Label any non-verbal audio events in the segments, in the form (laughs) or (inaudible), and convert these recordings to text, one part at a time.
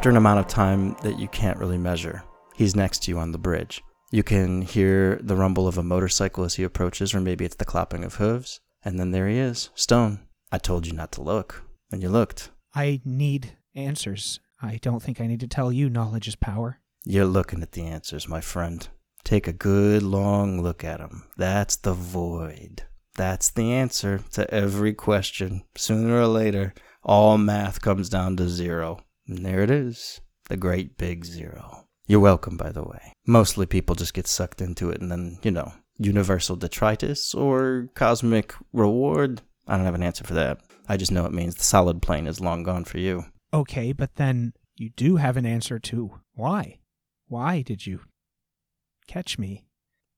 After an amount of time that you can't really measure, he's next to you on the bridge. You can hear the rumble of a motorcycle as he approaches, or maybe it's the clapping of hooves. And then there he is, Stone. I told you not to look, and you looked. I need answers. I don't think I need to tell you knowledge is power. You're looking at the answers, my friend. Take a good long look at 'em. That's the void. That's the answer to every question. Sooner or later, all math comes down to zero. And there it is, the great big zero. You're welcome, by the way. Mostly people just get sucked into it and then, you know, universal detritus or cosmic reward. I don't have an answer for that. I just know it means the solid plane is long gone for you. Okay, but then you do have an answer to why. Why did you catch me?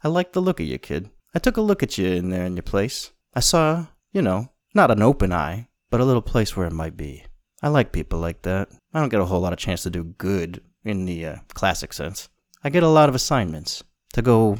I like the look of you, kid. I took a look at you in there in your place. I saw, you know, not an open eye, but a little place where it might be. I like people like that. I don't get a whole lot of chance to do good in the uh, classic sense. I get a lot of assignments to go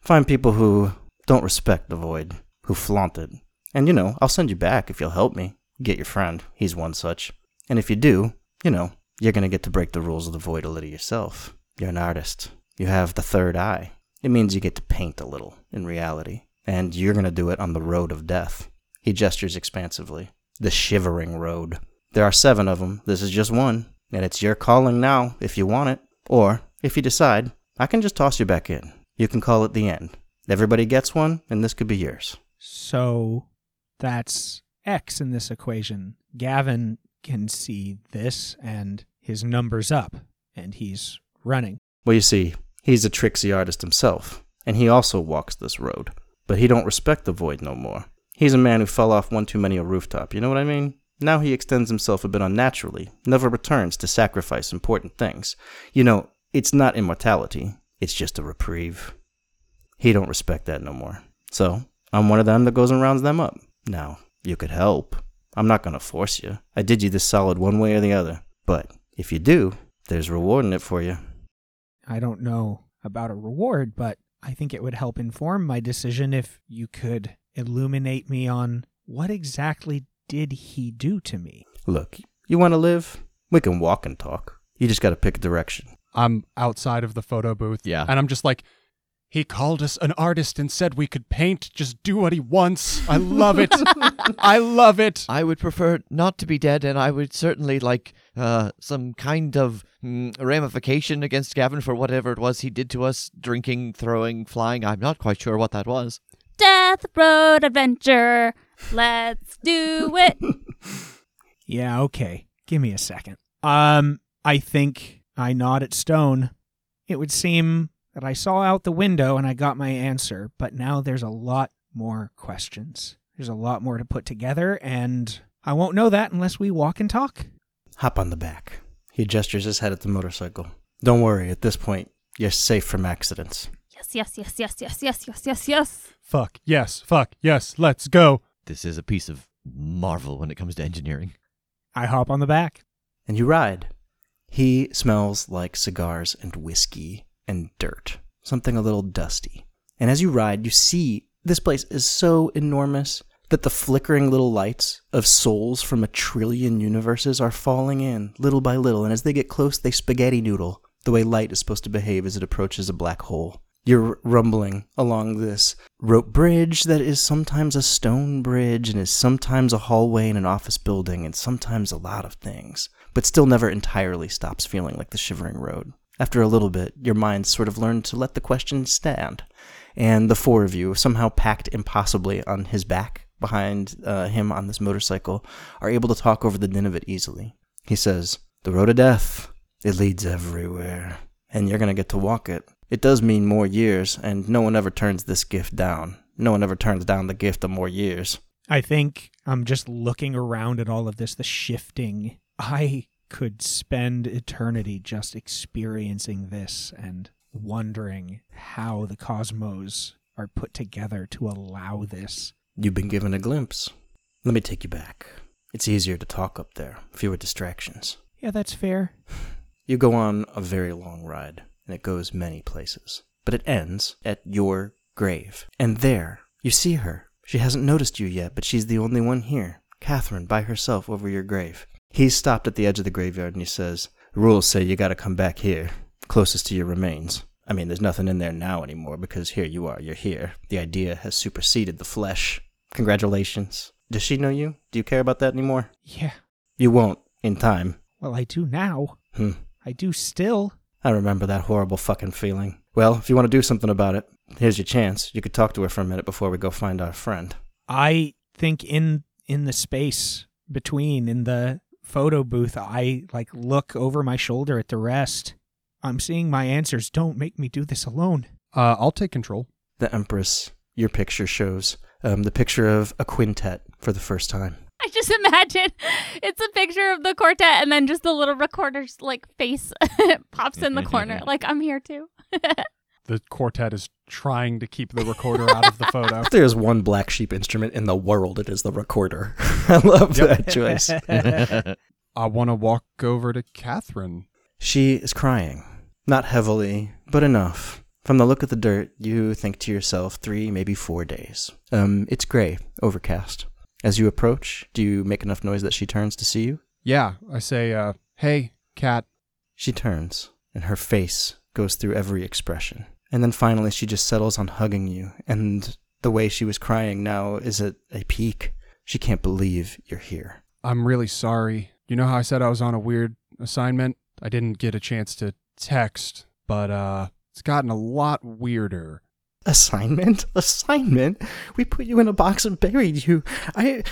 find people who don't respect the void, who flaunt it. And you know, I'll send you back if you'll help me. Get your friend. He's one such. And if you do, you know, you're gonna get to break the rules of the void a little yourself. You're an artist. You have the third eye. It means you get to paint a little in reality. And you're gonna do it on the road of death. He gestures expansively. The shivering road. There are seven of them. This is just one. And it's your calling now if you want it. Or, if you decide, I can just toss you back in. You can call it the end. Everybody gets one, and this could be yours. So that's X in this equation. Gavin can see this and his number's up and he's running. Well, you see, he's a tricksy artist himself, and he also walks this road. But he don't respect the void no more. He's a man who fell off one too many a rooftop, you know what I mean? Now he extends himself a bit unnaturally, never returns to sacrifice important things. You know, it's not immortality, it's just a reprieve. He don't respect that no more. So, I'm one of them that goes and rounds them up. Now, you could help. I'm not gonna force you. I did you this solid one way or the other. But if you do, there's reward in it for you. I don't know about a reward, but I think it would help inform my decision if you could illuminate me on what exactly did he do to me? Look, you want to live? We can walk and talk. You just got to pick a direction. I'm outside of the photo booth. Yeah. And I'm just like, he called us an artist and said we could paint, just do what he wants. I love it. (laughs) I love it. I would prefer not to be dead, and I would certainly like uh, some kind of mm, ramification against Gavin for whatever it was he did to us drinking, throwing, flying. I'm not quite sure what that was. Death Road Adventure. Let's do it. (laughs) Yeah, okay. Give me a second. Um, I think I nod at Stone. It would seem that I saw out the window and I got my answer, but now there's a lot more questions. There's a lot more to put together, and I won't know that unless we walk and talk. Hop on the back. He gestures his head at the motorcycle. Don't worry, at this point, you're safe from accidents. Yes, yes, yes, yes, yes, yes, yes, yes, yes. Fuck, yes, fuck, yes, let's go. This is a piece of marvel when it comes to engineering. I hop on the back. And you ride. He smells like cigars and whiskey and dirt, something a little dusty. And as you ride, you see this place is so enormous that the flickering little lights of souls from a trillion universes are falling in little by little. And as they get close, they spaghetti noodle the way light is supposed to behave as it approaches a black hole. You're rumbling along this rope bridge that is sometimes a stone bridge and is sometimes a hallway in an office building and sometimes a lot of things, but still never entirely stops feeling like the shivering road. After a little bit, your mind sort of learned to let the question stand, and the four of you, somehow packed impossibly on his back behind uh, him on this motorcycle, are able to talk over the din of it easily. He says, The road of death, it leads everywhere, and you're going to get to walk it. It does mean more years, and no one ever turns this gift down. No one ever turns down the gift of more years. I think I'm just looking around at all of this, the shifting. I could spend eternity just experiencing this and wondering how the cosmos are put together to allow this. You've been given a glimpse. Let me take you back. It's easier to talk up there, fewer distractions. Yeah, that's fair. (sighs) You go on a very long ride, and it goes many places. But it ends at your grave. And there, you see her. She hasn't noticed you yet, but she's the only one here. Catherine, by herself over your grave. He's stopped at the edge of the graveyard and he says, rules say you gotta come back here, closest to your remains. I mean, there's nothing in there now anymore because here you are, you're here. The idea has superseded the flesh. Congratulations. Does she know you? Do you care about that anymore? Yeah. You won't, in time. Well, I do now. Hmm. I do still. I remember that horrible fucking feeling. Well, if you want to do something about it, here's your chance. You could talk to her for a minute before we go find our friend. I think in in the space between in the photo booth, I like look over my shoulder at the rest. I'm seeing my answers. Don't make me do this alone. Uh, I'll take control. The Empress, your picture shows um, the picture of a quintet for the first time. I (laughs) just imagine it's a picture of the quartet and then just the little recorder's like face (laughs) pops in the corner. Like I'm here too. (laughs) The quartet is trying to keep the recorder out of the photo. If there's one black sheep instrument in the world, it is the recorder. I love that choice. I want to walk over to Catherine. She is crying. Not heavily, but enough. From the look of the dirt, you think to yourself three, maybe four days. Um, it's gray, overcast. As you approach, do you make enough noise that she turns to see you? Yeah, I say, uh, hey, Cat. She turns, and her face goes through every expression. And then finally, she just settles on hugging you, and the way she was crying now is at a peak. She can't believe you're here. I'm really sorry. You know how I said I was on a weird assignment? I didn't get a chance to text, but, uh, it's gotten a lot weirder. Assignment? Assignment? We put you in a box and buried you. I.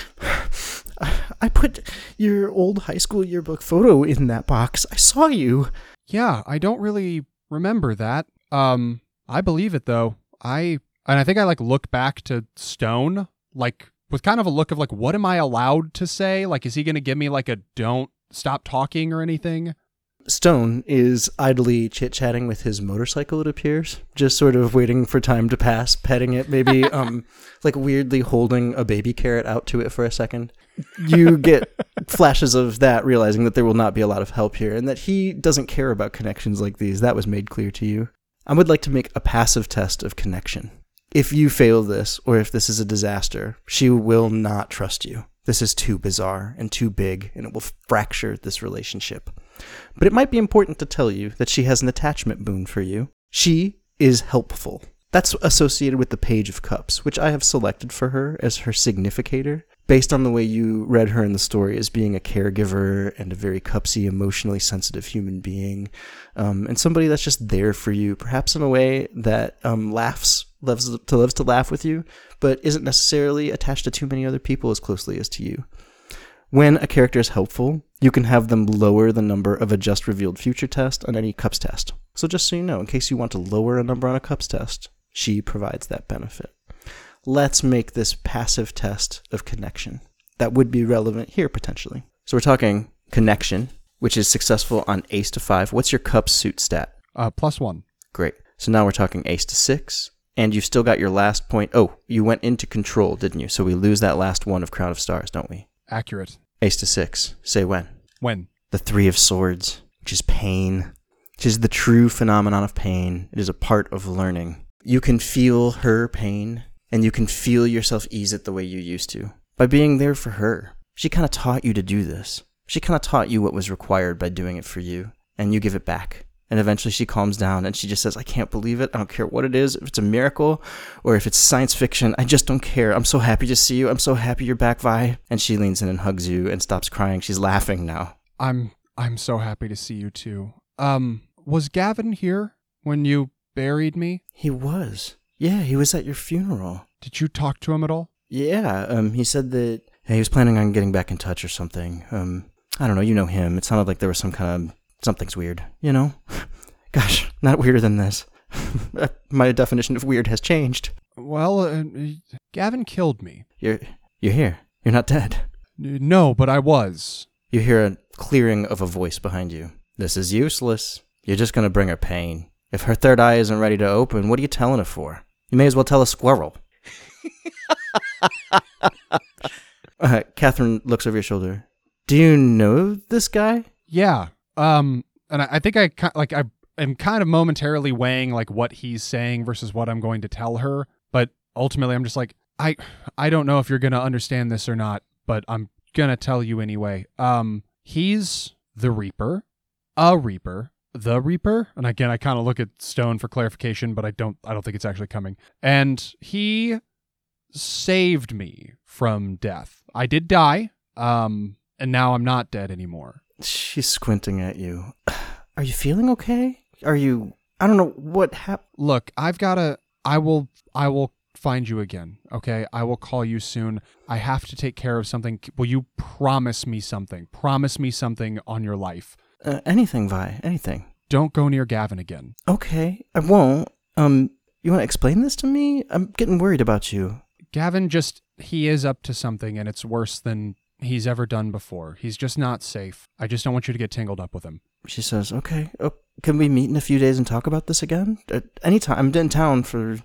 I put your old high school yearbook photo in that box. I saw you. Yeah, I don't really remember that. Um, I believe it though. I and I think I like look back to Stone like with kind of a look of like what am I allowed to say? Like is he going to give me like a don't stop talking or anything? Stone is idly chit chatting with his motorcycle, it appears, just sort of waiting for time to pass, petting it, maybe (laughs) um, like weirdly holding a baby carrot out to it for a second. You (laughs) get flashes of that, realizing that there will not be a lot of help here and that he doesn't care about connections like these. That was made clear to you. I would like to make a passive test of connection. If you fail this, or if this is a disaster, she will not trust you. This is too bizarre and too big, and it will fracture this relationship. But it might be important to tell you that she has an attachment boon for you. She is helpful. That's associated with the Page of Cups, which I have selected for her as her significator, based on the way you read her in the story as being a caregiver and a very cupsy, emotionally sensitive human being, um, and somebody that's just there for you, perhaps in a way that um, laughs, loves to loves to laugh with you, but isn't necessarily attached to too many other people as closely as to you. When a character is helpful, you can have them lower the number of a just revealed future test on any cups test. So just so you know, in case you want to lower a number on a cups test, she provides that benefit. Let's make this passive test of connection. That would be relevant here potentially. So we're talking connection, which is successful on ace to five. What's your cup suit stat? Uh, plus one. Great. So now we're talking ace to six. And you've still got your last point. Oh, you went into control, didn't you? So we lose that last one of Crown of Stars, don't we? Accurate. Ace to six. Say when. When? The Three of Swords, which is pain, which is the true phenomenon of pain. It is a part of learning. You can feel her pain, and you can feel yourself ease it the way you used to by being there for her. She kind of taught you to do this. She kind of taught you what was required by doing it for you, and you give it back. And eventually she calms down and she just says, I can't believe it. I don't care what it is, if it's a miracle or if it's science fiction. I just don't care. I'm so happy to see you. I'm so happy you're back, Vi. And she leans in and hugs you and stops crying. She's laughing now. I'm I'm so happy to see you too. Um, was Gavin here when you buried me? He was. Yeah, he was at your funeral. Did you talk to him at all? Yeah, um, he said that he was planning on getting back in touch or something. Um, I don't know. You know him. It sounded like there was some kind of something's weird. You know? (laughs) Gosh, not weirder than this. (laughs) My definition of weird has changed. Well, uh, Gavin killed me. You're you're here. You're not dead. No, but I was. You hear a clearing of a voice behind you. This is useless. You're just gonna bring her pain. If her third eye isn't ready to open, what are you telling her for? You may as well tell a squirrel. (laughs) uh, Catherine looks over your shoulder. Do you know this guy? Yeah. Um, and I, I think I like I am kind of momentarily weighing like what he's saying versus what I'm going to tell her, but ultimately I'm just like I I don't know if you're gonna understand this or not, but I'm gonna tell you anyway. Um, he's the Reaper, a Reaper, the Reaper, and again I kind of look at Stone for clarification, but I don't I don't think it's actually coming. And he saved me from death. I did die. Um, and now I'm not dead anymore. She's squinting at you. (sighs) Are you feeling okay? Are you? I don't know what happened. Look, I've got to I will I will find you again, okay? I will call you soon. I have to take care of something. Will you promise me something? Promise me something on your life. Uh, anything, Vi? Anything? Don't go near Gavin again. Okay, I won't. Um, you want to explain this to me? I'm getting worried about you. Gavin just he is up to something and it's worse than he's ever done before. He's just not safe. I just don't want you to get tangled up with him. She says, "Okay, oh, can we meet in a few days and talk about this again? At any time. I'm in town for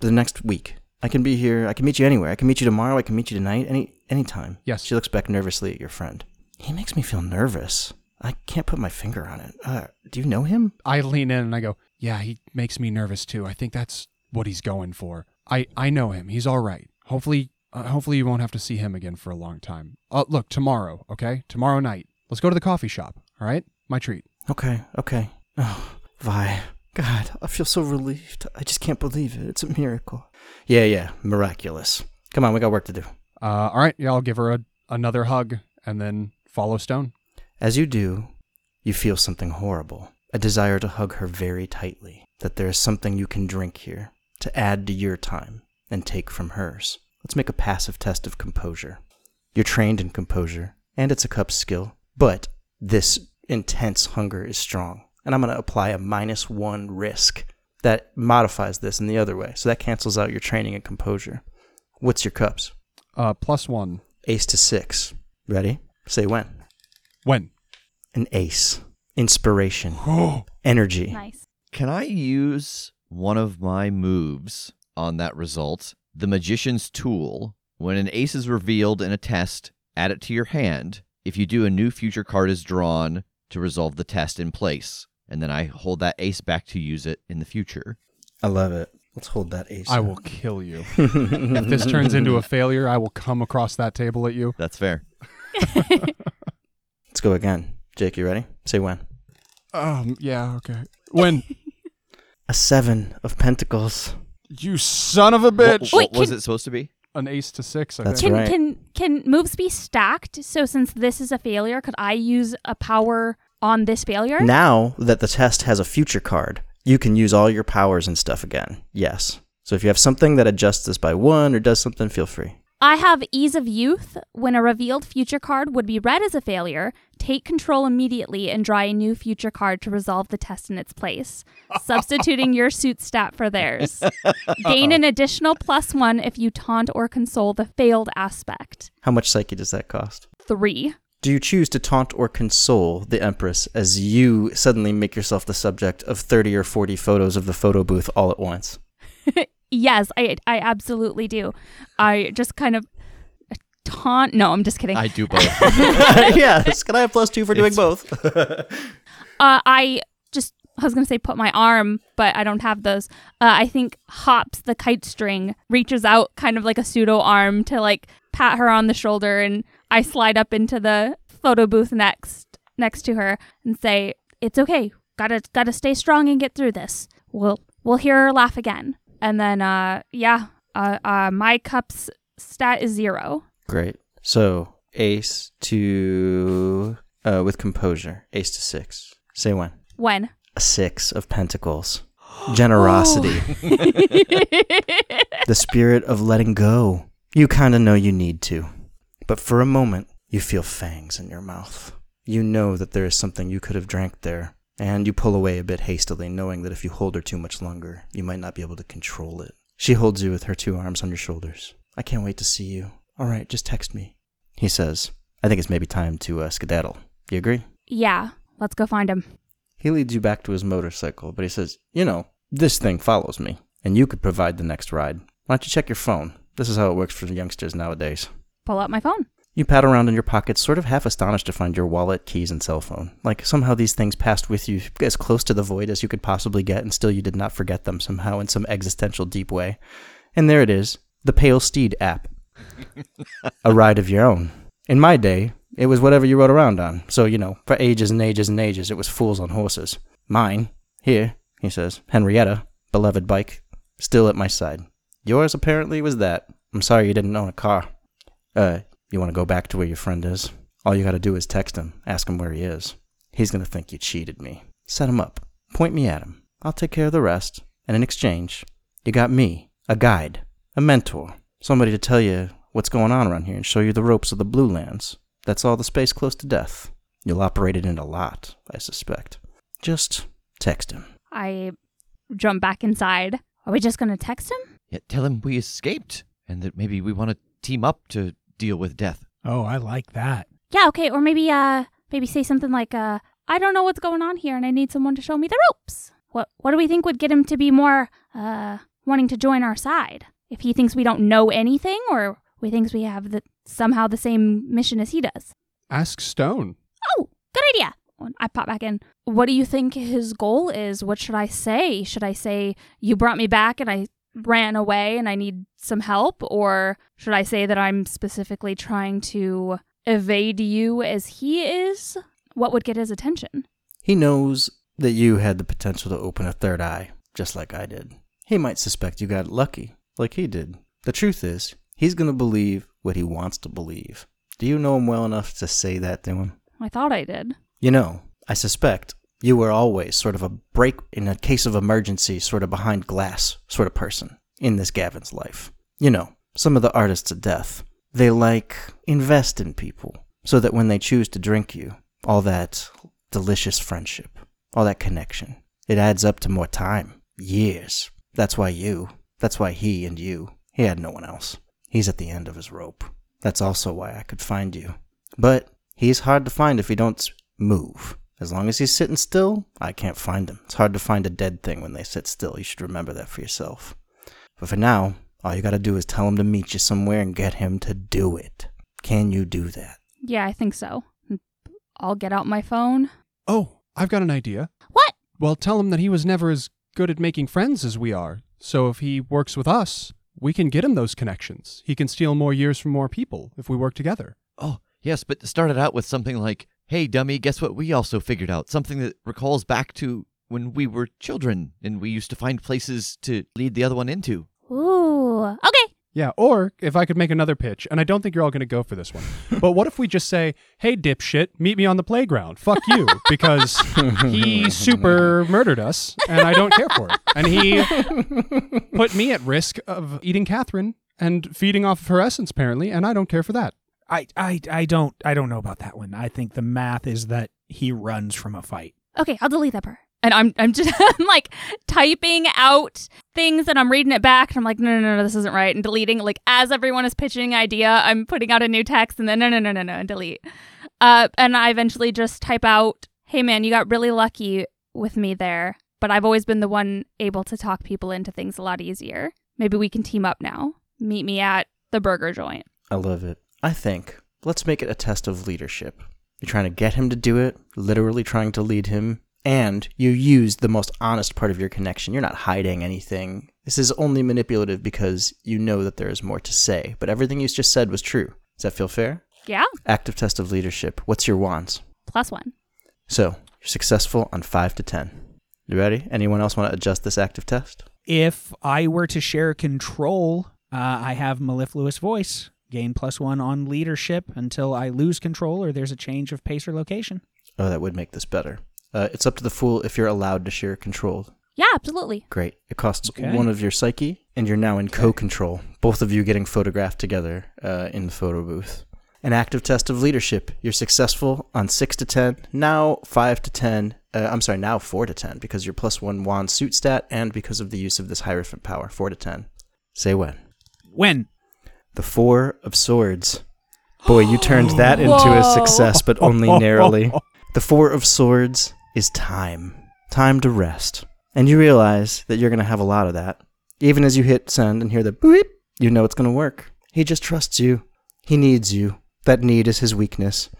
the next week. I can be here. I can meet you anywhere. I can meet you tomorrow. I can meet you tonight. Any anytime." Yes. She looks back nervously at your friend. He makes me feel nervous. I can't put my finger on it. Uh, do you know him? I lean in and I go, "Yeah, he makes me nervous too. I think that's what he's going for. I I know him. He's all right. Hopefully uh, hopefully you won't have to see him again for a long time. Uh, look, tomorrow, okay? Tomorrow night. Let's go to the coffee shop, all right? My treat. Okay, okay. Oh, Vi. God, I feel so relieved. I just can't believe it. It's a miracle. Yeah, yeah, miraculous. Come on, we got work to do. Uh, all right, yeah, I'll give her a, another hug and then follow Stone. As you do, you feel something horrible. A desire to hug her very tightly. That there is something you can drink here to add to your time and take from hers. Let's make a passive test of composure. You're trained in composure, and it's a cup skill, but this intense hunger is strong. And I'm going to apply a minus one risk that modifies this in the other way. So that cancels out your training and composure. What's your cups? Uh, plus one. Ace to six. Ready? Say when. When? An ace. Inspiration. (gasps) Oh, Energy. Nice. Can I use one of my moves on that result? The Magician's Tool. When an ace is revealed in a test, add it to your hand. If you do, a new future card is drawn to resolve the test in place. And then I hold that ace back to use it in the future. I love it. Let's hold that ace. I will kill you. (laughs) if this turns into a failure, I will come across that table at you. That's fair. (laughs) Let's go again. Jake, you ready? Say when. Um, yeah, okay. When? (laughs) A seven of pentacles. You son of a What, bitch! Wait, what was can- it supposed to be? An ace to six, I That's think. Can right. can can moves be stacked? So since this is a failure, could I use a power on this failure? Now that the test has a future card, you can use all your powers and stuff again. Yes. So if you have something that adjusts this by one or does something, feel free. I have ease of youth. When a revealed future card would be read as a failure, take control immediately and draw a new future card to resolve the test in its place, substituting your suit stat for theirs. (laughs) Gain an additional plus one if you taunt or console the failed aspect. How much psyche does that cost? Three. Do you choose to taunt or console the Empress as you suddenly make yourself the subject of 30 or 40 photos of the photo booth all at once? (laughs) Yes, I I absolutely do. I just kind of taunt. No, I'm just kidding. I do (laughs) both. (laughs) yes. Can I have plus two for doing It's- both? (laughs) Uh, I just I was gonna say put my arm, but I don't have those. Uh, I think Hops the kite string reaches out, kind of like a pseudo arm, to like pat her on the shoulder, and I slide up into the photo booth next next to her and say, "It's okay, gotta gotta stay strong and get through this. We'll we'll hear her laugh again. And then uh yeah, uh, uh my cup's stat is zero. Great. So ace to uh with composure. Ace to six. Say when. When? A six of pentacles. Generosity. (laughs) the spirit of letting go. You kind of know you need to. But for a moment, you feel fangs in your mouth. You know that there is something you could have drank there, and you pull away a bit hastily, knowing that if you hold her too much longer, you might not be able to control it. She holds you with her two arms on your shoulders. I can't wait to see you. All right, just text me. He says, I think it's maybe time to uh, skedaddle. You agree? Yeah, let's go find him. He leads you back to his motorcycle, but he says, You know, this thing follows me, and you could provide the next ride. Why don't you check your phone? This is how it works for youngsters nowadays. Pull out my phone. You pat around in your pockets, sort of half astonished to find your wallet, keys, and cell phone. Like somehow these things passed with you as close to the void as you could possibly get, and still you did not forget them somehow in some existential deep way. And there it is the Pale Steed app. (laughs) a ride of your own. In my day, it was whatever you rode around on. So, you know, for ages and ages and ages, it was fools on horses. Mine, here, he says, Henrietta, beloved bike, still at my side. Yours apparently was that. I'm sorry you didn't own a car. Uh, you want to go back to where your friend is? All you gotta do is text him, ask him where he is. He's gonna think you cheated me. Set him up. Point me at him. I'll take care of the rest. And in exchange, you got me, a guide, a mentor, somebody to tell you what's going on around here and show you the ropes of the Blue Lands. That's all the space close to death. You'll operate it in a lot, I suspect. Just text him. I jump back inside. Are we just gonna text him? Yeah, tell him we escaped and that maybe we want to team up to deal with death. Oh, I like that. Yeah, okay. Or maybe uh maybe say something like uh I don't know what's going on here and I need someone to show me the ropes. What what do we think would get him to be more uh wanting to join our side? If he thinks we don't know anything or we thinks we have the somehow the same mission as he does. Ask Stone. Oh, good idea. I pop back in. What do you think his goal is? What should I say? Should I say you brought me back and I ran away and I need some help? Or should I say that I'm specifically trying to evade you as he is? What would get his attention? He knows that you had the potential to open a third eye, just like I did. He might suspect you got lucky, like he did. The truth is, he's going to believe what he wants to believe. Do you know him well enough to say that to him? I thought I did. You know, I suspect you were always sort of a break in a case of emergency, sort of behind glass sort of person in this Gavin's life. You know, some of the artists of death, they like invest in people so that when they choose to drink you, all that delicious friendship, all that connection, it adds up to more time, years. That's why you, that's why he and you, he had no one else. He's at the end of his rope. That's also why I could find you. But he's hard to find if he don't move. As long as he's sitting still, I can't find him. It's hard to find a dead thing when they sit still. You should remember that for yourself. But for now, all you gotta do is tell him to meet you somewhere and get him to do it. Can you do that? Yeah, I think so. I'll get out my phone. Oh, I've got an idea. What? Well, tell him that he was never as good at making friends as we are. So if he works with us, we can get him those connections. He can steal more years from more people if we work together. Oh, yes, but start it out with something like, hey, dummy, guess what we also figured out? Something that recalls back to when we were children and we used to find places to lead the other one into. Ooh. Okay. Yeah, or if I could make another pitch, and I don't think you're all going to go for this one, but what if we just say, hey, dipshit, meet me on the playground? Fuck you, because he (laughs) super murdered us, and I don't care for it. And he put me at risk of eating Catherine and feeding off of her essence, apparently, and I don't care for that. I, I, I don't I don't know about that one. I think the math is that he runs from a fight. Okay, I'll delete that part. And I'm I'm just (laughs) I'm like typing out things and I'm reading it back and I'm like, no, no, no, no, this isn't right. And deleting like as everyone is pitching idea, I'm putting out a new text and then no, no, no, no, no, and delete. Uh, and I eventually just type out, hey man, you got really lucky with me there, but I've always been the one able to talk people into things a lot easier. Maybe we can team up now. Meet me at the burger joint. I love it. I think let's make it a test of leadership. You're trying to get him to do it, literally trying to lead him, and you used the most honest part of your connection. You're not hiding anything. This is only manipulative because you know that there is more to say, but everything you just said was true. Does that feel fair? Yeah, Active test of leadership. What's your wands? plus one. So, You're successful on 5 to 10. You ready? Anyone else want to adjust this active test? If I were to share control, uh, I have mellifluous voice. Gain plus one on leadership until I lose control or there's a change of pace or location. Oh, that would make this better. Uh, it's up to the fool if you're allowed to share control. Yeah, absolutely. Great. It costs Okay. one of your psyche, and you're now in co control. Both of you getting photographed together uh, in the photo booth. An active test of leadership. You're successful on 6 to 10, now 5 to 10. Uh, I'm sorry, now 4 to 10 because you're plus 1 wand suit stat and because of the use of this Hierophant power. 4 to 10. Say when. When? The Four of Swords. Boy, you turned (gasps) that into a success, but only (laughs) narrowly. The Four of Swords is time. Time to rest. And you realize that you're going to have a lot of that. Even as you hit send and hear the boop, you know it's going to work. He just trusts you. He needs you. That need is his weakness.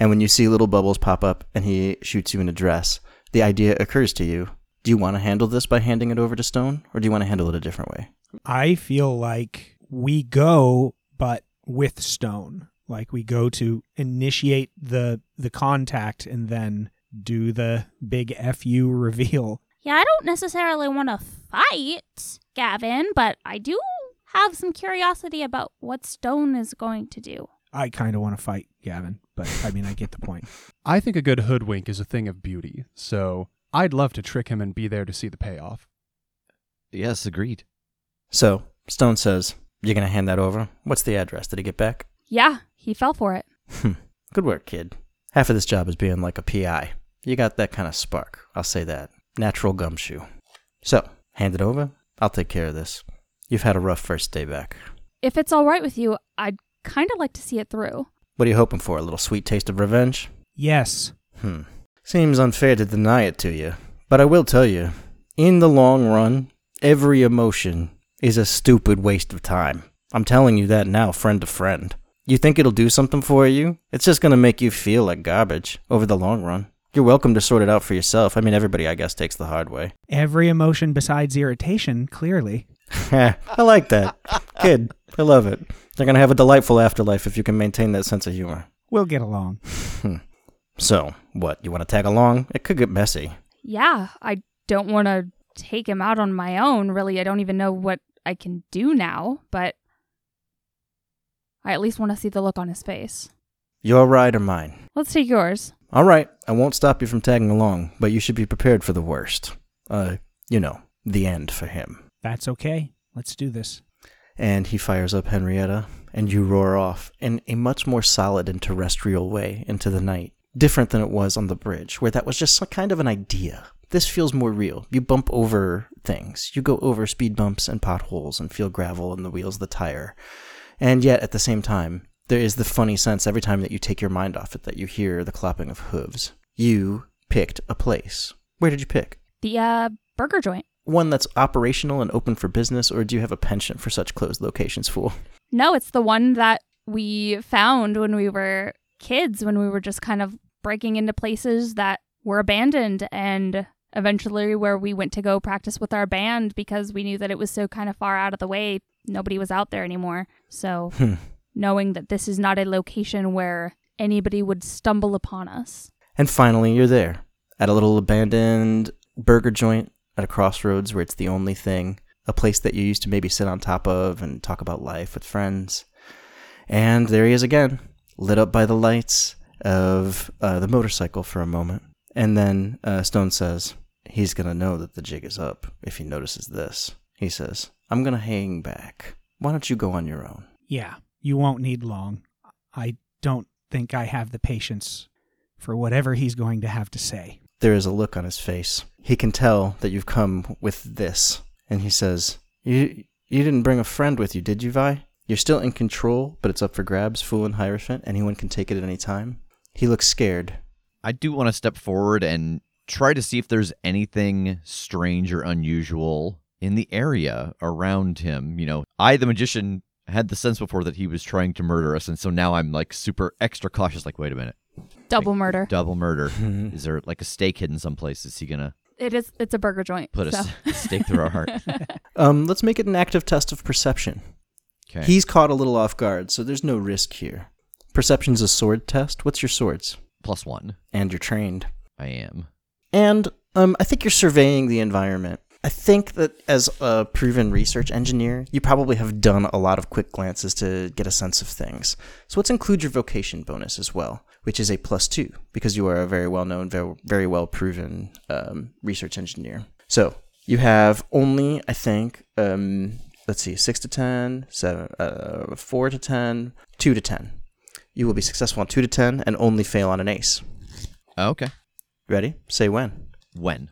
And when you see little bubbles pop up and he shoots you an address, the idea occurs to you. Do you want to handle this by handing it over to Stone, or do you want to handle it a different way? I feel like we go, but with Stone. Like we go to initiate the the contact and then do the big fu reveal. Yeah, I don't necessarily want to fight Gavin, but I do have some curiosity about what Stone is going to do. I kind of want to fight Gavin, but I mean, I get the point. (laughs) I think a good hoodwink is a thing of beauty, so I'd love to trick him and be there to see the payoff. Yes, agreed. So, Stone says, You're going to hand that over? What's the address? Did he get back? Yeah, he fell for it. Hmm. Good work, kid. Half of this job is being like a PI. You got that kind of spark. I'll say that. Natural gumshoe. So, hand it over. I'll take care of this. You've had a rough first day back. If it's all right with you, I'd kind of like to see it through. What are you hoping for? A little sweet taste of revenge? Yes. Hmm. Seems unfair to deny it to you. But I will tell you, in the long run, every emotion is a stupid waste of time. I'm telling you that now, friend to friend. You think it'll do something for you? It's just gonna make you feel like garbage over the long run. You're welcome to sort it out for yourself. I mean, everybody, I guess, takes the hard way. Every emotion besides irritation, clearly. (laughs) I like that. Kid, I love it. They're gonna have a delightful afterlife if you can maintain that sense of humor. We'll get along. Hmm. So, what? You want to tag along? It could get messy. Yeah, I don't want to take him out on my own. Really, I don't even know what I can do now, but I at least want to see the look on his face. Your ride or mine? Let's take yours. All right, I won't stop you from tagging along, but you should be prepared for the worst. Uh, you know, the end for him. That's okay. Let's do this. And he fires up Henrietta, and you roar off in a much more solid and terrestrial way into the night. Different than it was on the bridge, where that was just some kind of an idea. This feels more real. You bump over things. You go over speed bumps and potholes and feel gravel in the wheels of the tire. And yet, at the same time, there is the funny sense every time that you take your mind off it that you hear the clapping of hooves. You picked a place. Where did you pick? The uh, burger joint. One that's operational and open for business, or do you have a penchant for such closed locations, fool? No, it's the one that we found when we were kids, when we were just kind of breaking into places that were abandoned and eventually where we went to go practice with our band because we knew that it was so kind of far out of the way. Nobody was out there anymore. So Hmm. knowing that this is not a location where anybody would stumble upon us. And finally, you're there at a little abandoned burger joint at a crossroads where it's the only thing, a place that you used to maybe sit on top of and talk about life with friends. And there he is again, lit up by the lights of uh, the motorcycle for a moment. And then uh, Stone says, he's going to know that the jig is up if he notices this. He says, I'm going to hang back. Why don't you go on your own? Yeah, you won't need long. I don't think I have the patience for whatever he's going to have to say. There is a look on his face. He can tell that you've come with this. And he says, You you didn't bring a friend with you, did you, Vi? You're still in control, but it's up for grabs, fool and Hierophant. Anyone can take it at any time. He looks scared. I do want to step forward and try to see if there's anything strange or unusual in the area around him. You know, I, the magician, had the sense before that he was trying to murder us, and so now I'm like super extra cautious. Like, wait a minute, Double murder. double murder. (laughs) Is there like a stake hidden someplace? Is he gonna It is it's a burger joint. put a so. s- stake through our heart? (laughs) (laughs) Um, let's make it an active test of perception. Okay. He's caught a little off guard, so there's no risk here. Perception's a sword test. What's your swords? plus one. And you're trained. I am. And um, I think you're surveying the environment. I think that as a proven research engineer, you probably have done a lot of quick glances to get a sense of things. So let's include your vocation bonus as well, which is a plus two, because you are a very well known, very, well proven um, research engineer. So you have only, I think, um, let's see, six to 10, seven, uh, four to 10, two to 10. You will be successful on two to 10 and only fail on an ace. Okay. Ready? Say when. When?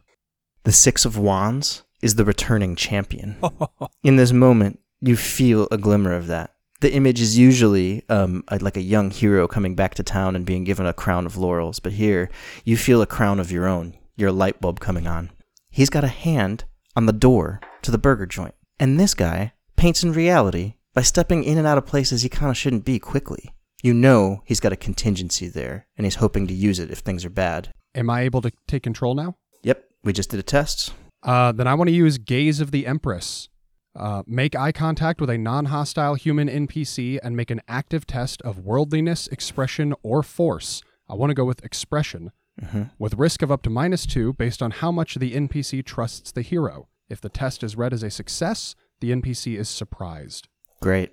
The Six of Wands is the returning champion. (laughs) In this moment, you feel a glimmer of that. The image is usually um, a- like a young hero coming back to town and being given a crown of laurels, but here you feel a crown of your own, your light bulb coming on. He's got a hand on the door to the burger joint, and this guy paints in reality by stepping in and out of places he kind of shouldn't be quickly. You know he's got a contingency there, and he's hoping to use it if things are bad. Am I able to take control now? Yep, we just did a test. Uh, then I want to use Gaze of the Empress. Uh, make eye contact with a non hostile human NPC and make an active test of worldliness, expression, or force. I want to go with expression, Mhm. with risk of up to minus two based on how much the NPC trusts the hero. If the test is read as a success, the NPC is surprised. Great.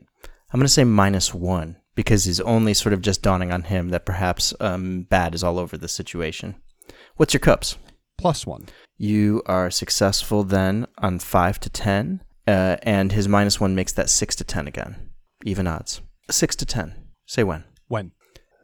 I'm going to say minus one because it's only sort of just dawning on him that perhaps um, bad is all over the situation. What's your cups? Plus one. You are successful then on five to ten, uh, and his minus one makes that six to ten again. Even odds. Six to ten. Say when. When?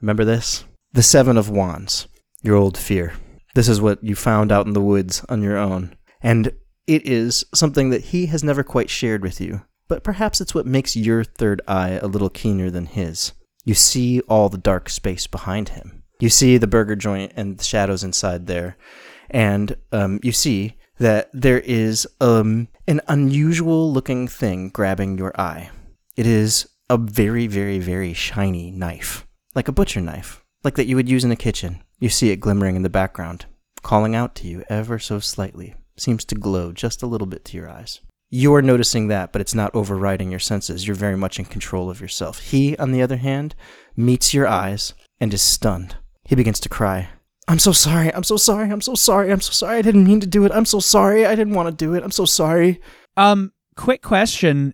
Remember this? The Seven of Wands, your old fear. This is what you found out in the woods on your own. And it is something that he has never quite shared with you. But perhaps it's what makes your third eye a little keener than his. You see all the dark space behind him. You see the burger joint and the shadows inside there. And um, you see that there is um, an unusual looking thing grabbing your eye. It is a very, very, very shiny knife, like a butcher knife, like that you would use in a kitchen. You see it glimmering in the background, calling out to you ever so slightly. Seems to glow just a little bit to your eyes. You're noticing that, but it's not overriding your senses. You're very much in control of yourself. He, on the other hand, meets your eyes and is stunned. He begins to cry. I'm so sorry. I'm so sorry. I'm so sorry. I'm so sorry. I didn't mean to do it. I'm so sorry. I didn't want to do it. I'm so sorry. Um, quick question.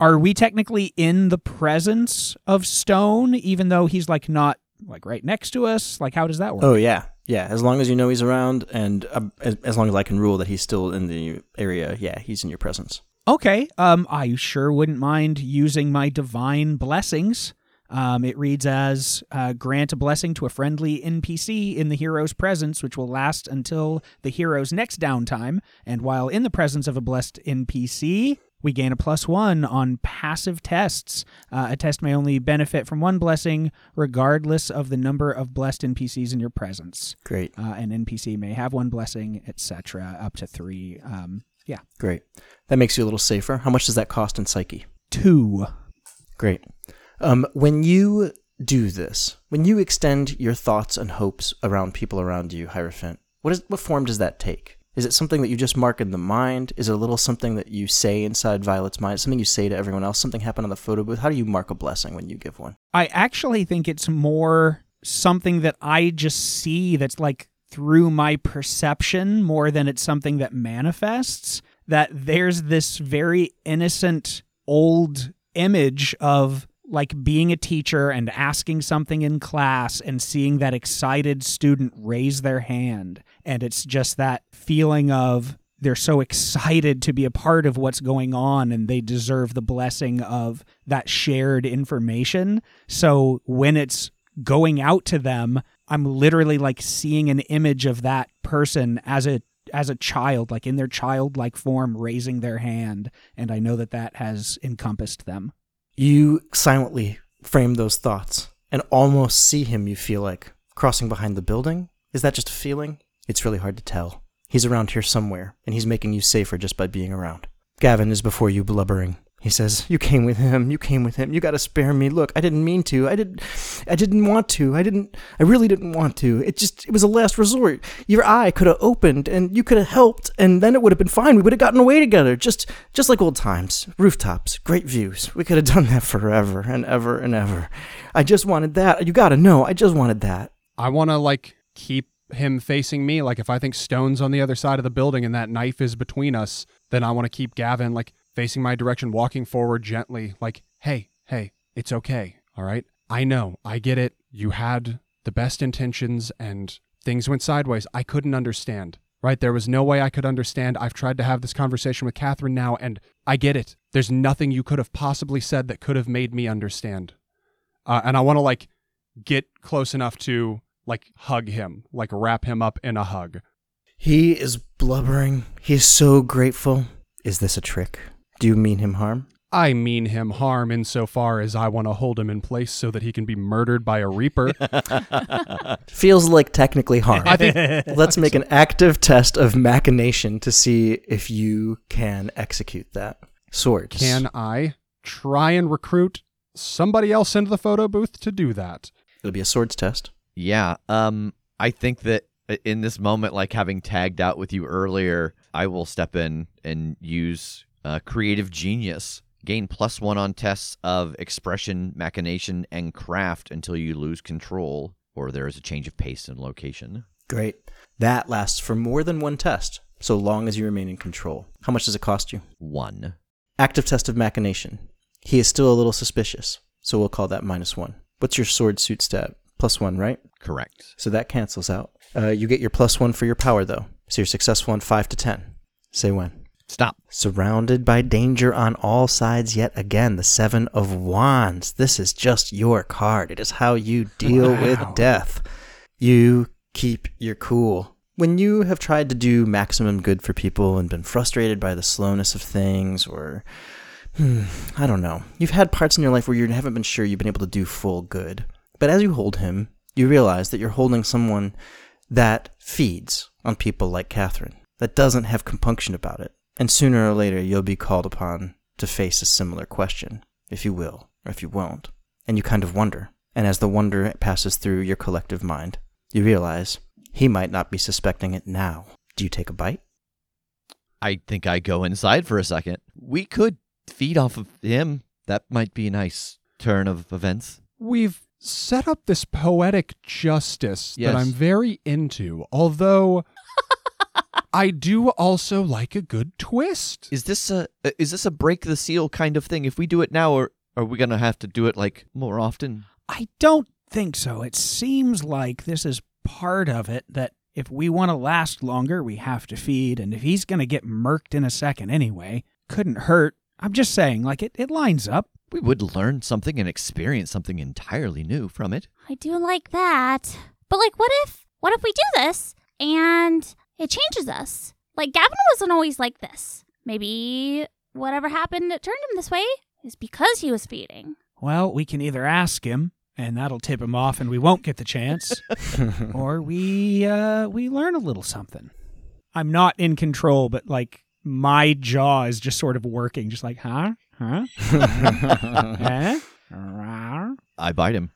Are we technically in the presence of Stone, even though he's like not like right next to us? Like, how does that work? Oh yeah, yeah. As long as you know he's around, and um, as, as long as I can rule that he's still in the area, yeah, he's in your presence. Okay. Um, I sure wouldn't mind using my divine blessings. Um, it reads as uh, grant a blessing to a friendly NPC in the hero's presence, which will last until the hero's next downtime. And while in the presence of a blessed NPC, we gain a plus one on passive tests. Uh, a test may only benefit from one blessing, regardless of the number of blessed NPCs in your presence. Great, Uh, an NPC may have one blessing, etc., up to three. Um, yeah, great. That makes you a little safer. How much does that cost in psyche? two. Great. Um, when you do this, when you extend your thoughts and hopes around people around you, Hierophant, what is what form does that take? Is it something that you just mark in the mind? Is it a little something that you say inside Violet's mind? Something you say to everyone else? Something happened on the photo booth? How do you mark a blessing when you give one? I actually think it's more something that I just see that's like through my perception more than it's something that manifests. That there's this very innocent old image of like being a teacher and asking something in class and seeing that excited student raise their hand. And it's just that feeling of they're so excited to be a part of what's going on and they deserve the blessing of that shared information. So when it's going out to them, I'm literally like seeing an image of that person as a as a child like in their childlike form raising their hand and I know that that has encompassed them. You silently frame those thoughts and almost see him, you feel like, crossing behind the building. Is that just a feeling? It's really hard to tell. He's around here somewhere, and he's making you safer just by being around. Gavin is before you blubbering. He says, "You came with him. You came with him. You got to spare me. Look, I didn't mean to. I didn't. I didn't want to. I didn't. I really didn't want to. It just. It was a last resort. Your eye could have opened, and you could have helped, and then it would have been fine. We would have gotten away together, just, just like old times. Rooftops, great views. We could have done that forever and ever and ever. I just wanted that. You got to know. I just wanted that. I want to like keep him facing me, like if I think Stone's on the other side of the building and that knife is between us, then I want to keep Gavin like facing my direction, walking forward gently, like, hey, hey, it's okay. All right. I know. I get it. You had the best intentions and things went sideways. I couldn't understand. Right? There was no way I could understand. I've tried to have this conversation with Catherine now, and I get it. There's nothing you could have possibly said that could have made me understand. Uh, and I want to like get close enough to like hug him, like wrap him up in a hug. He is blubbering. He is so grateful. Is this a trick? Do you mean him harm? I mean him harm insofar as I want to hold him in place so that he can be murdered by a reaper. (laughs) (laughs) Feels like technically harm. I think (laughs) Let's make an active test of machination to see if you can execute that. Swords. can I try and recruit somebody else into the photo booth to do that? It'll be a swords test. Yeah. Um, I think that in this moment, like having tagged out with you earlier, I will step in and use uh, creative genius. Gain plus one on tests of expression, machination, and craft until you lose control or there is a change of pace and location. Great. That lasts for more than one test, so long as you remain in control. How much does it cost you? One. Active test of machination. He is still a little suspicious, so we'll call that minus one. What's your sword suit stat? Plus one, right? Correct. So that cancels out. Uh, you get your plus one for your power, though. So you're successful on five to ten. Say when. Stop. Surrounded by danger on all sides yet again. The Seven of Wands. This is just your card. It is how you deal Wow. with death. You keep your cool. When you have tried to do maximum good for people and been frustrated by the slowness of things, or hmm, I don't know, you've had parts in your life where you haven't been sure you've been able to do full good. But as you hold him, you realize that you're holding someone that feeds on people like Catherine, that doesn't have compunction about it. And sooner or later, you'll be called upon to face a similar question, if you will, or if you won't. And you kind of wonder. And as the wonder passes through your collective mind, you realize he might not be suspecting it now. Do you take a bite? I think I go inside for a second. We could feed off of him. That might be a nice turn of events. We've set up this poetic justice Yes. that I'm very into, although I do also like a good twist. Is this a uh, is this a break the seal kind of thing? If we do it now, or are we gonna have to do it like more often? I don't think so. It seems like this is part of it that if we want to last longer, we have to feed. And if he's going to get murked in a second anyway, couldn't hurt. I'm just saying, like, it, it lines up. We would learn something and experience something entirely new from it. I do like that. But like what if what if we do this and it changes us? Like Gavin wasn't always like this. Maybe whatever happened that turned him this way is because he was feeding. Well, we can either ask him, and that'll tip him off, and we won't get the chance, (laughs) or we uh, we learn a little something. I'm not in control, but like my jaw is just sort of working, just like, huh, huh, (laughs) huh, I bite him.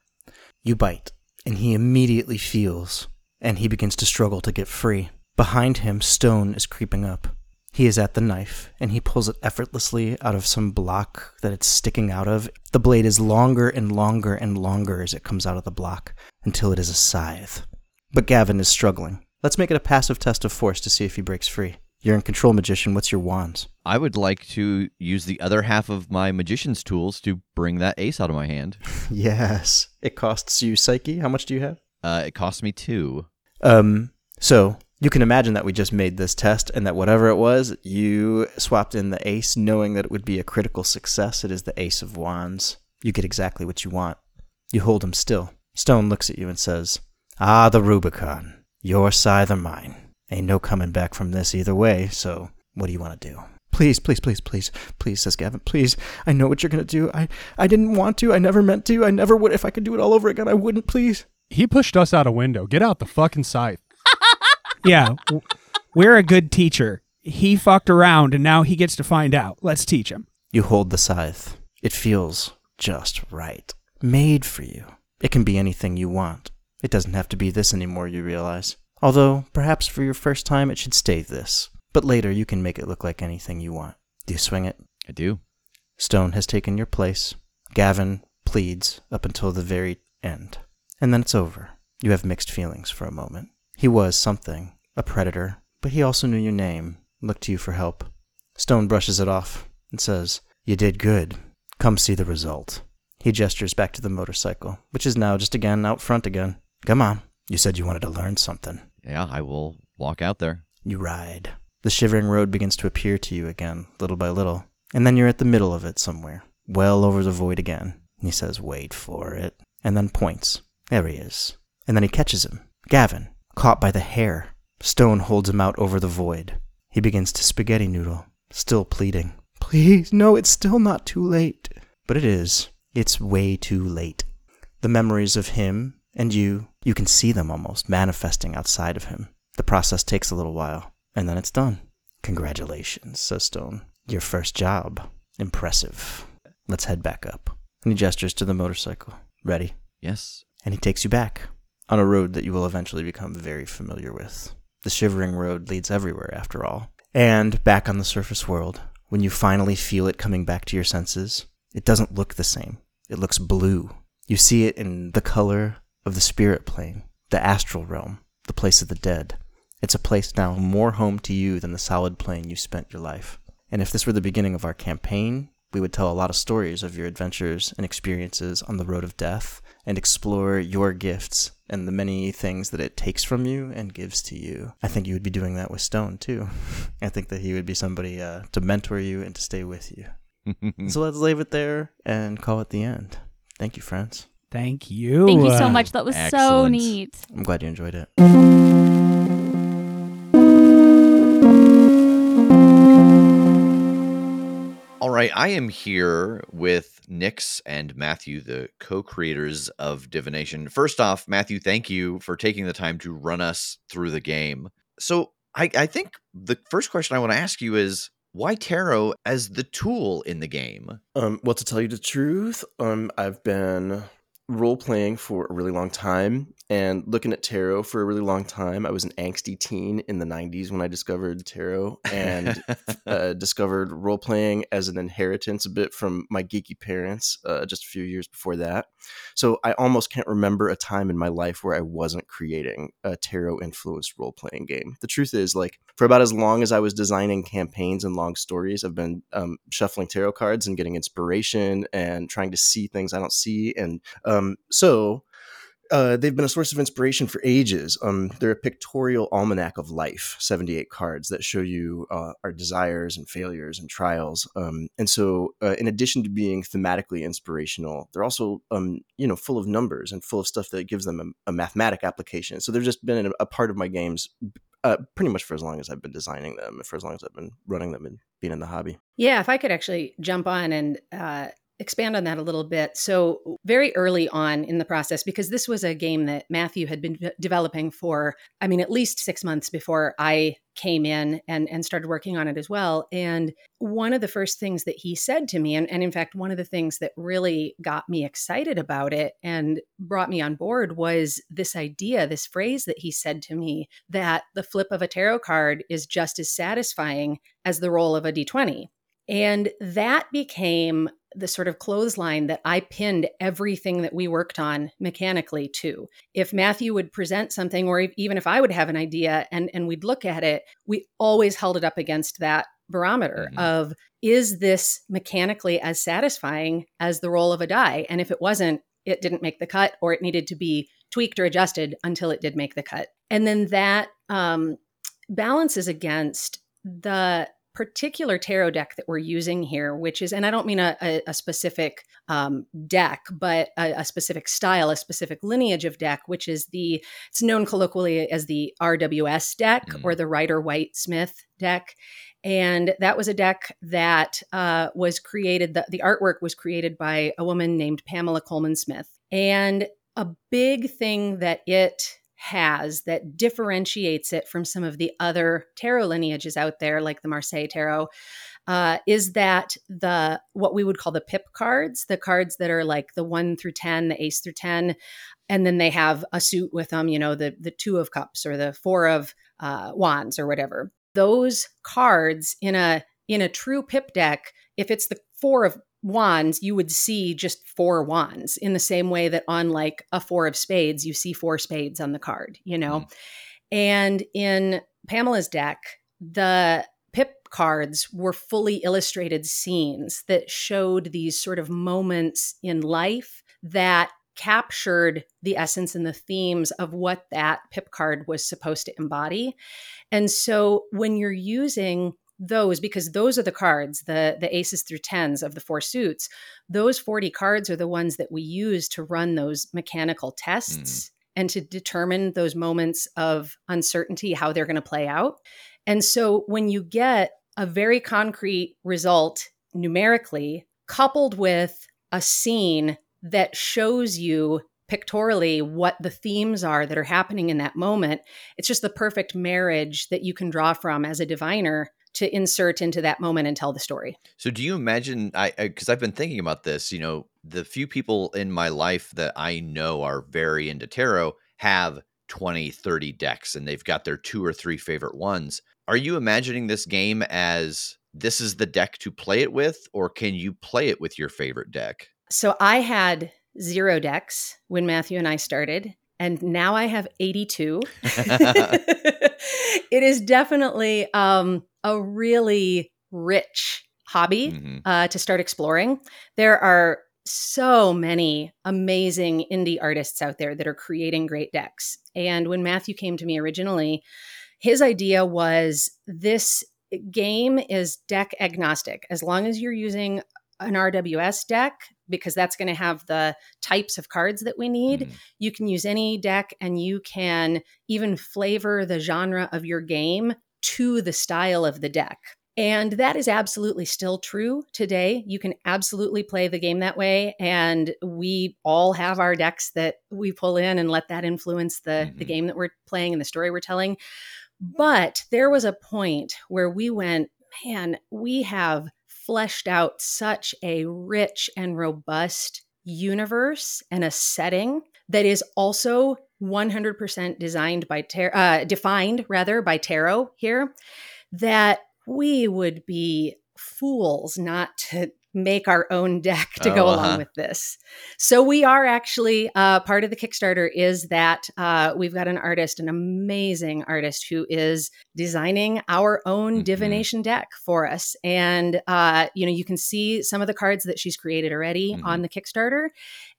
You bite, and he immediately feels, and he begins to struggle to get free. Behind him, Stone is creeping up. He is at the knife, and he pulls it effortlessly out of some block that it's sticking out of. The blade is longer and longer and longer as it comes out of the block, until it is a scythe. But Gavin is struggling. Let's make it a passive test of force to see if he breaks free. You're in control, magician. What's your wands? I would like to use the other half of my magician's tools to bring that ace out of my hand. (laughs) Yes. It costs you psyche. How much do you have? Uh, it costs me two. Um, so you can imagine that we just made this test and that whatever it was, you swapped in the ace knowing that it would be a critical success. It is the ace of wands. You get exactly what you want. You hold him still. Stone looks at you and says, Ah, the Rubicon. Your scythe or mine. Ain't no coming back from this either way, so what do you want to do? Please, please, please, please, please, says Gavin. Please, I know what you're going to do. I, I didn't want to. I never meant to. I never would. If I could do it all over again, I wouldn't, please. He pushed us out a window. Get out the fucking scythe. Yeah, we're a good teacher. He fucked around, and now he gets to find out. Let's teach him. You hold the scythe. It feels just right. Made for you. It can be anything you want. It doesn't have to be this anymore, you realize. Although, perhaps for your first time, it should stay this. But later, you can make it look like anything you want. Do you swing it? I do. Stone has taken your place. Gavin pleads up until the very end. And then it's over. You have mixed feelings for a moment. He was something, a predator, but he also knew your name, looked to you for help. Stone brushes it off and says, You did good. Come see the result. He gestures back to the motorcycle, which is now just again out front again. Come on. You said you wanted to learn something. Yeah, I will walk out there. You ride. The shivering road begins to appear to you again, little by little, and then you're at the middle of it somewhere, well over the void again. He says, Wait for it, and then points. There he is. And then he catches him. Gavin, caught by the hair. Stone holds him out over the void. He begins to spaghetti noodle, still pleading. Please, no, it's still not too late. But it is. It's way too late. The memories of him and you, you can see them almost manifesting outside of him. The process takes a little while, and then it's done. Congratulations, says Stone. Your first job. Impressive. Let's head back up. And he gestures to the motorcycle. Ready? Yes. And he takes you back on a road that you will eventually become very familiar with. The shivering road leads everywhere, after all. And back on the surface world, when you finally feel it coming back to your senses, it doesn't look the same. It looks blue. You see it in the color of the spirit plane, the astral realm, the place of the dead. It's a place now more home to you than the solid plane you spent your life. And if this were the beginning of our campaign, we would tell a lot of stories of your adventures and experiences on the road of death and explore your gifts and the many things that it takes from you and gives to you. I think you would be doing that with Stone too. (laughs) I think that he would be somebody uh, to mentor you and to stay with you. (laughs) so let's leave it there and call it the end. Thank you, friends. Thank you. Thank you so much. That was so neat. I'm glad you enjoyed it. All right, I am here with Nix and Matthew, the co creators of Divination. First off, Matthew, thank you for taking the time to run us through the game. So, I, I think the first question I want to ask you is why tarot as the tool in the game? Um, well, to tell you the truth, um, I've been role playing for a really long time and looking at tarot for a really long time. I was an angsty teen in the 90s when I discovered tarot and (laughs) uh, discovered role playing as an inheritance a bit from my geeky parents uh, just a few years before that. So I almost can't remember a time in my life where I wasn't creating a tarot influenced role playing game. The truth is, like, for about as long as I was designing campaigns and long stories, I've been um, shuffling tarot cards and getting inspiration and trying to see things I don't see. And um, so uh, they've been a source of inspiration for ages. Um, they're a pictorial almanac of life, 78 cards that show you uh, our desires and failures and trials. Um, and so, uh, in addition to being thematically inspirational, they're also, um, you know, full of numbers and full of stuff that gives them a, a mathematic application. So they've just been a, a part of my games uh, pretty much for as long as I've been designing them, for as long as I've been running them and being in the hobby. Yeah, if I could actually jump on and uh, expand on that a little bit. So, very early on in the process, because this was a game that Matthew had been de- developing for, I mean, at least six months before I came in and, and started working on it as well. And one of the first things that he said to me, and, and in fact, one of the things that really got me excited about it and brought me on board was this idea, this phrase that he said to me that the flip of a tarot card is just as satisfying as the roll of a d20. And that became the sort of clothesline that I pinned everything that we worked on mechanically to. If Matthew would present something, or even if I would have an idea and, and we'd look at it, we always held it up against that barometer Mhm. of is this mechanically as satisfying as the roll of a die? And if it wasn't, it didn't make the cut or it needed to be tweaked or adjusted until it did make the cut. And then that um, balances against the particular tarot deck that we're using here, which is, and I don't mean a, a, a specific um, deck, but a, a specific style, a specific lineage of deck, which is the, it's known colloquially as the RWS deck Mm. or the Rider Waite Smith deck. And that was a deck that uh, was created, the, the artwork was created by a woman named Pamela Colman Smith. And a big thing that it has that differentiates it from some of the other tarot lineages out there, like the Marseille Tarot, uh, is that the what we would call the pip cards, the cards that are like the one through ten, the ace through ten, and then they have a suit with them, you know, the the two of cups or the four of uh, wands or whatever. Those cards in a in a true pip deck, if it's the four of wands, you would see just four wands in the same way that on like a four of spades, you see four spades on the card, you know? Mm-hmm. And in Pamela's deck, the pip cards were fully illustrated scenes that showed these sort of moments in life that captured the essence and the themes of what that pip card was supposed to embody. And so when you're using those because those are the cards the the aces through tens of the four suits those 40 cards are the ones that we use to run those mechanical tests mm. and to determine those moments of uncertainty how they're going to play out and so when you get a very concrete result numerically coupled with a scene that shows you pictorially what the themes are that are happening in that moment it's just the perfect marriage that you can draw from as a diviner to insert into that moment and tell the story. So do you imagine I because I've been thinking about this, you know, the few people in my life that I know are very into tarot have 20, 30 decks and they've got their two or three favorite ones. Are you imagining this game as this is the deck to play it with or can you play it with your favorite deck? So I had zero decks when Matthew and I started and now I have 82. (laughs) (laughs) it is definitely um, a really rich hobby mm-hmm. uh, to start exploring. There are so many amazing indie artists out there that are creating great decks. And when Matthew came to me originally, his idea was this game is deck agnostic. As long as you're using an RWS deck, because that's going to have the types of cards that we need. Mm. You can use any deck and you can even flavor the genre of your game to the style of the deck. And that is absolutely still true today. You can absolutely play the game that way. And we all have our decks that we pull in and let that influence the, mm-hmm. the game that we're playing and the story we're telling. But there was a point where we went, man, we have fleshed out such a rich and robust universe and a setting that is also 100% designed by tar- uh, defined rather by tarot here that we would be fools not to make our own deck to oh, go along uh-huh. with this. So we are actually uh, part of the Kickstarter is that uh, we've got an artist, an amazing artist who is designing our own mm-hmm. divination deck for us. And uh, you know, you can see some of the cards that she's created already mm-hmm. on the Kickstarter.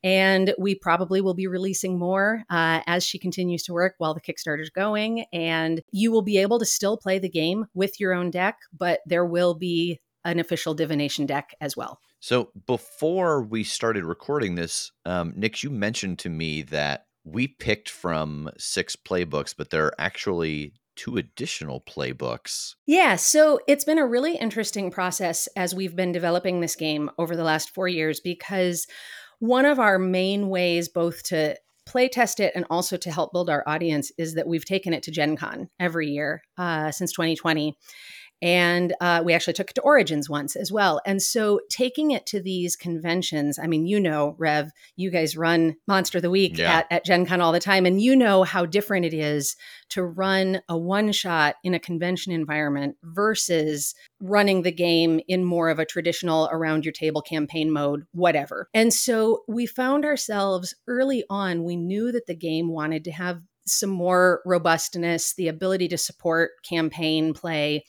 And we probably will be releasing more uh, as she continues to work while the Kickstarter's going. And you will be able to still play the game with your own deck, but there will be an official divination deck as well. So before we started recording this, um, Nix, you mentioned to me that we picked from six playbooks, but there are actually two additional playbooks. Yeah, so it's been a really interesting process as we've been developing this game over the last four years because one of our main ways both to play test it and also to help build our audience is that we've taken it to Gen Con every year uh, since 2020 and uh, we actually took it to Origins once as well. And so taking it to these conventions, I mean, you know, Rev, you guys run Monster of the Week yeah. at, at Gen Con all the time, and you know how different it is to run a one shot in a convention environment versus running the game in more of a traditional around your table campaign mode, whatever. And so we found ourselves early on, we knew that the game wanted to have some more robustness, the ability to support campaign play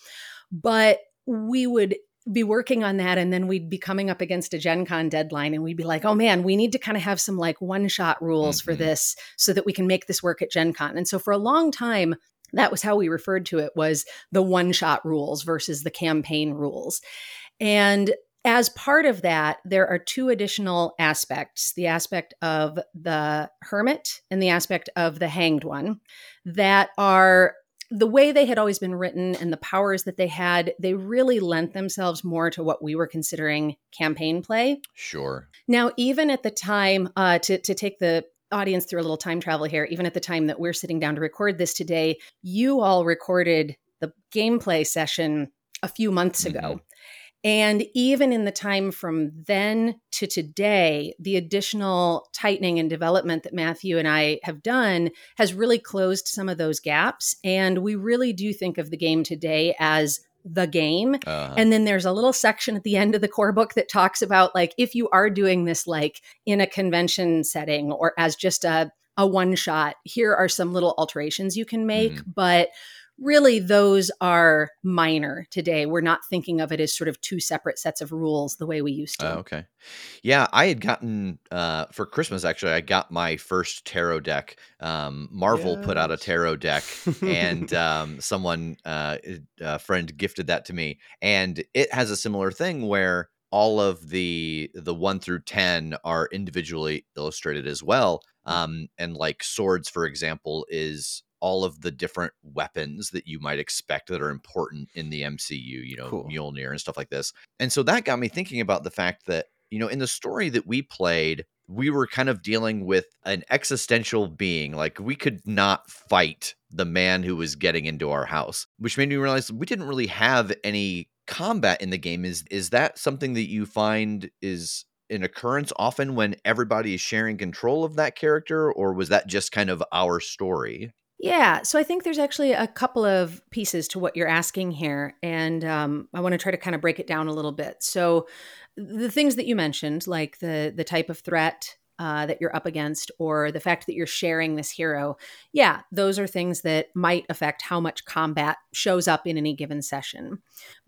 but we would be working on that and then we'd be coming up against a gen con deadline and we'd be like oh man we need to kind of have some like one shot rules mm-hmm. for this so that we can make this work at gen con and so for a long time that was how we referred to it was the one shot rules versus the campaign rules and as part of that there are two additional aspects the aspect of the hermit and the aspect of the hanged one that are the way they had always been written and the powers that they had, they really lent themselves more to what we were considering campaign play. Sure. Now, even at the time, uh, to, to take the audience through a little time travel here, even at the time that we're sitting down to record this today, you all recorded the gameplay session a few months ago. Mm-hmm. And even in the time from then to today, the additional tightening and development that Matthew and I have done has really closed some of those gaps. And we really do think of the game today as the game. Uh-huh. And then there's a little section at the end of the core book that talks about like if you are doing this like in a convention setting or as just a a one shot. Here are some little alterations you can make, Mhm. but really those are minor today. We're not thinking of it as sort of two separate sets of rules the way we used to. Oh, okay. Yeah, I had gotten uh for Christmas actually, I got my first tarot deck. Um Marvel put out a tarot deck and (laughs) um someone uh a friend gifted that to me and it has a similar thing where all of the the 1 through 10 are individually illustrated as well. Um and like swords for example is all of the different weapons that you might expect that are important in the MCU, you know, Cool. Mjolnir and stuff like this. And so that got me thinking about the fact that, you know, in the story that we played, we were kind of dealing with an existential being. Like we could not fight the man who was getting into our house, which made me realize we didn't really have any combat in the game. Is is that something that you find is an occurrence often when everybody is sharing control of that character, or was that just kind of our story? Yeah, so I think there's actually a couple of pieces to what you're asking here, and um, I want to try to kind of break it down a little bit. So, the things that you mentioned, like the the type of threat uh, that you're up against, or the fact that you're sharing this hero, yeah, those are things that might affect how much combat shows up in any given session.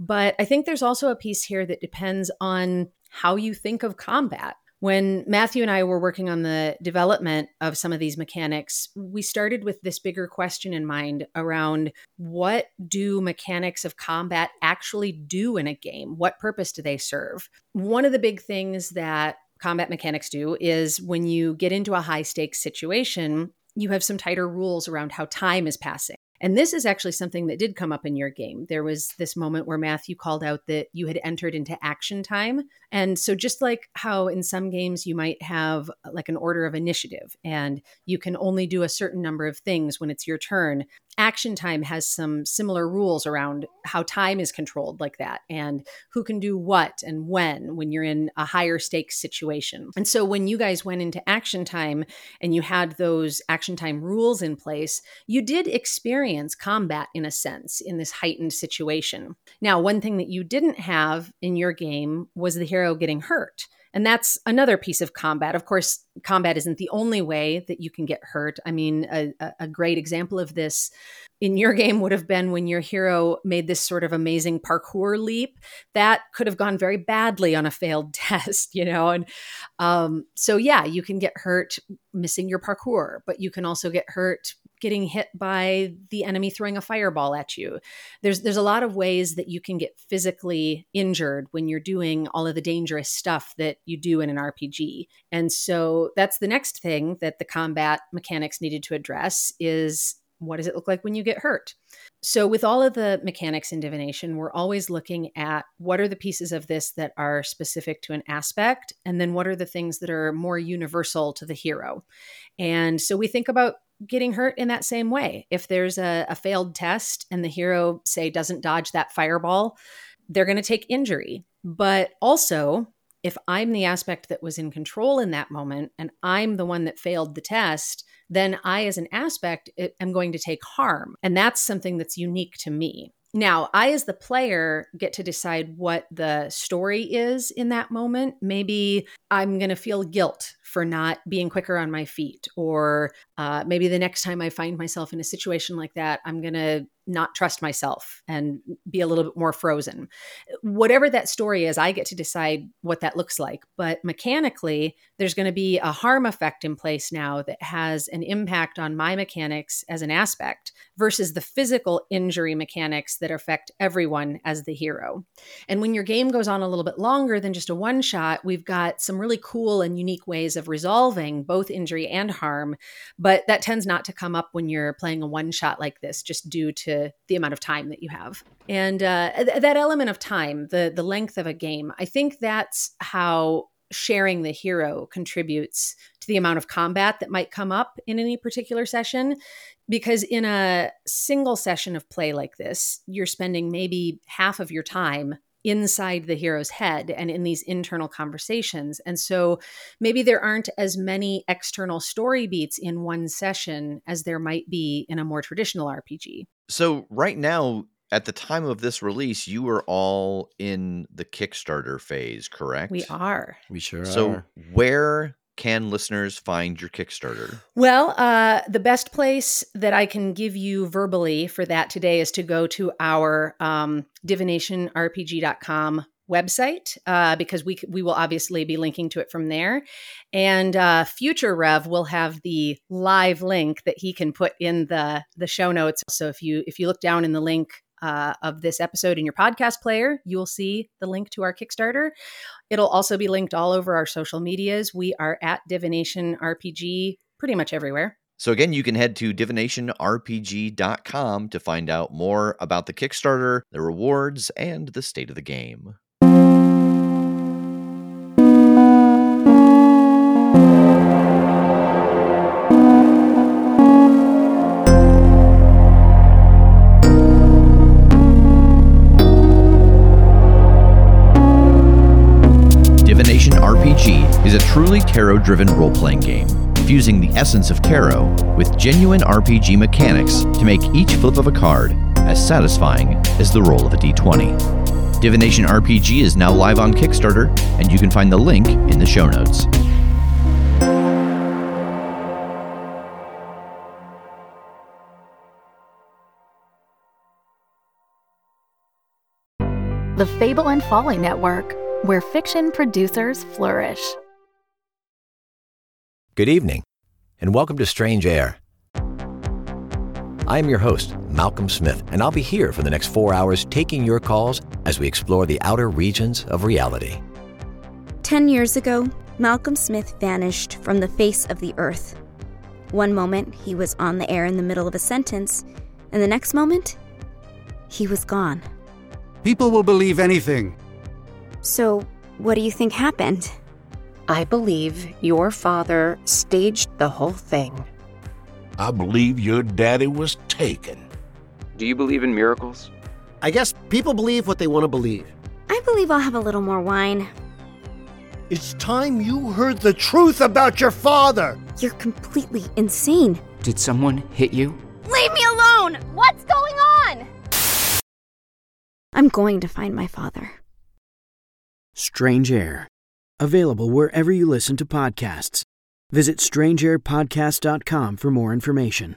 But I think there's also a piece here that depends on how you think of combat. When Matthew and I were working on the development of some of these mechanics, we started with this bigger question in mind around what do mechanics of combat actually do in a game? What purpose do they serve? One of the big things that combat mechanics do is when you get into a high stakes situation, you have some tighter rules around how time is passing. And this is actually something that did come up in your game. There was this moment where Matthew called out that you had entered into action time. And so, just like how in some games you might have uh, like an order of initiative and you can only do a certain number of things when it's your turn, action time has some similar rules around how time is controlled like that and who can do what and when when you're in a higher stakes situation. And so, when you guys went into action time and you had those action time rules in place, you did experience combat in a sense in this heightened situation. Now, one thing that you didn't have in your game was the hero getting hurt. And that's another piece of combat. Of course, combat isn't the only way that you can get hurt. I mean, a, a- great example of this in your (laughs) game would have been when your hero made this sort of amazing parkour leap. That could have gone very badly on a failed (laughs) test, you know? And um, so, yeah, you can get hurt missing your parkour, but you can also get hurt getting hit by the enemy throwing a fireball at you. There's there's a lot of ways that you can get physically injured when you're doing all of the dangerous stuff that you do in an RPG. And so that's the next thing that the combat mechanics needed to address is what does it look like when you get hurt? So, with all of the mechanics in divination, we're always looking at what are the pieces of this that are specific to an aspect, and then what are the things that are more universal to the hero. And so we think about getting hurt in that same way. If there's a, a failed test and the hero, say, doesn't dodge that fireball, they're going to take injury. But also, if I'm the aspect that was in control in that moment and I'm the one that failed the test, then I, as an aspect, am going to take harm. And that's something that's unique to me. Now, I, as the player, get to decide what the story is in that moment. Maybe I'm going to feel guilt for not being quicker on my feet. Or uh, maybe the next time I find myself in a situation like that, I'm going to not trust myself and be a little bit more frozen. Whatever that story is, I get to decide what that looks like. But mechanically, there's going to be a harm effect in place now that has an impact on my mechanics as an aspect versus the physical injury mechanics that affect everyone as the hero. And when your game goes on a little bit longer than just a one shot, we've got some really cool and unique ways of resolving both injury and harm. But that tends not to come up when you're playing a one shot like this, just due to the amount of time that you have. And uh, th- that element of time, the the length of a game, I think that's how sharing the hero contributes to the amount of combat that might come up in any particular session because in a single session of play like this you're spending maybe half of your time inside the hero's head and in these internal conversations and so maybe there aren't as many external story beats in one session as there might be in a more traditional rpg So right now, at the time of this release, you are all in the Kickstarter phase, correct? we are We sure So are. where can listeners find your Kickstarter? Well, uh, the best place that I can give you verbally for that today is to go to our um, divinationrpg.com website uh, because we we will obviously be linking to it from there, and uh, future Rev will have the live link that he can put in the the show notes. So if you if you look down in the link uh, of this episode in your podcast player, you will see the link to our Kickstarter. It'll also be linked all over our social medias. We are at Divination RPG pretty much everywhere. So again, you can head to divinationrpg.com to find out more about the Kickstarter, the rewards, and the state of the game. Is a truly tarot driven role playing game, fusing the essence of tarot with genuine RPG mechanics to make each flip of a card as satisfying as the roll of a d20. Divination RPG is now live on Kickstarter, and you can find the link in the show notes. The Fable and Folly Network, where fiction producers flourish. Good evening, and welcome to Strange Air. I am your host, Malcolm Smith, and I'll be here for the next four hours taking your calls as we explore the outer regions of reality. Ten years ago, Malcolm Smith vanished from the face of the earth. One moment, he was on the air in the middle of a sentence, and the next moment, he was gone. People will believe anything. So, what do you think happened? I believe your father staged the whole thing. I believe your daddy was taken. Do you believe in miracles? I guess people believe what they want to believe. I believe I'll have a little more wine. It's time you heard the truth about your father. You're completely insane. Did someone hit you? Leave me alone! What's going on? I'm going to find my father. Strange Air. Available wherever you listen to podcasts. Visit strangeairpodcast.com for more information.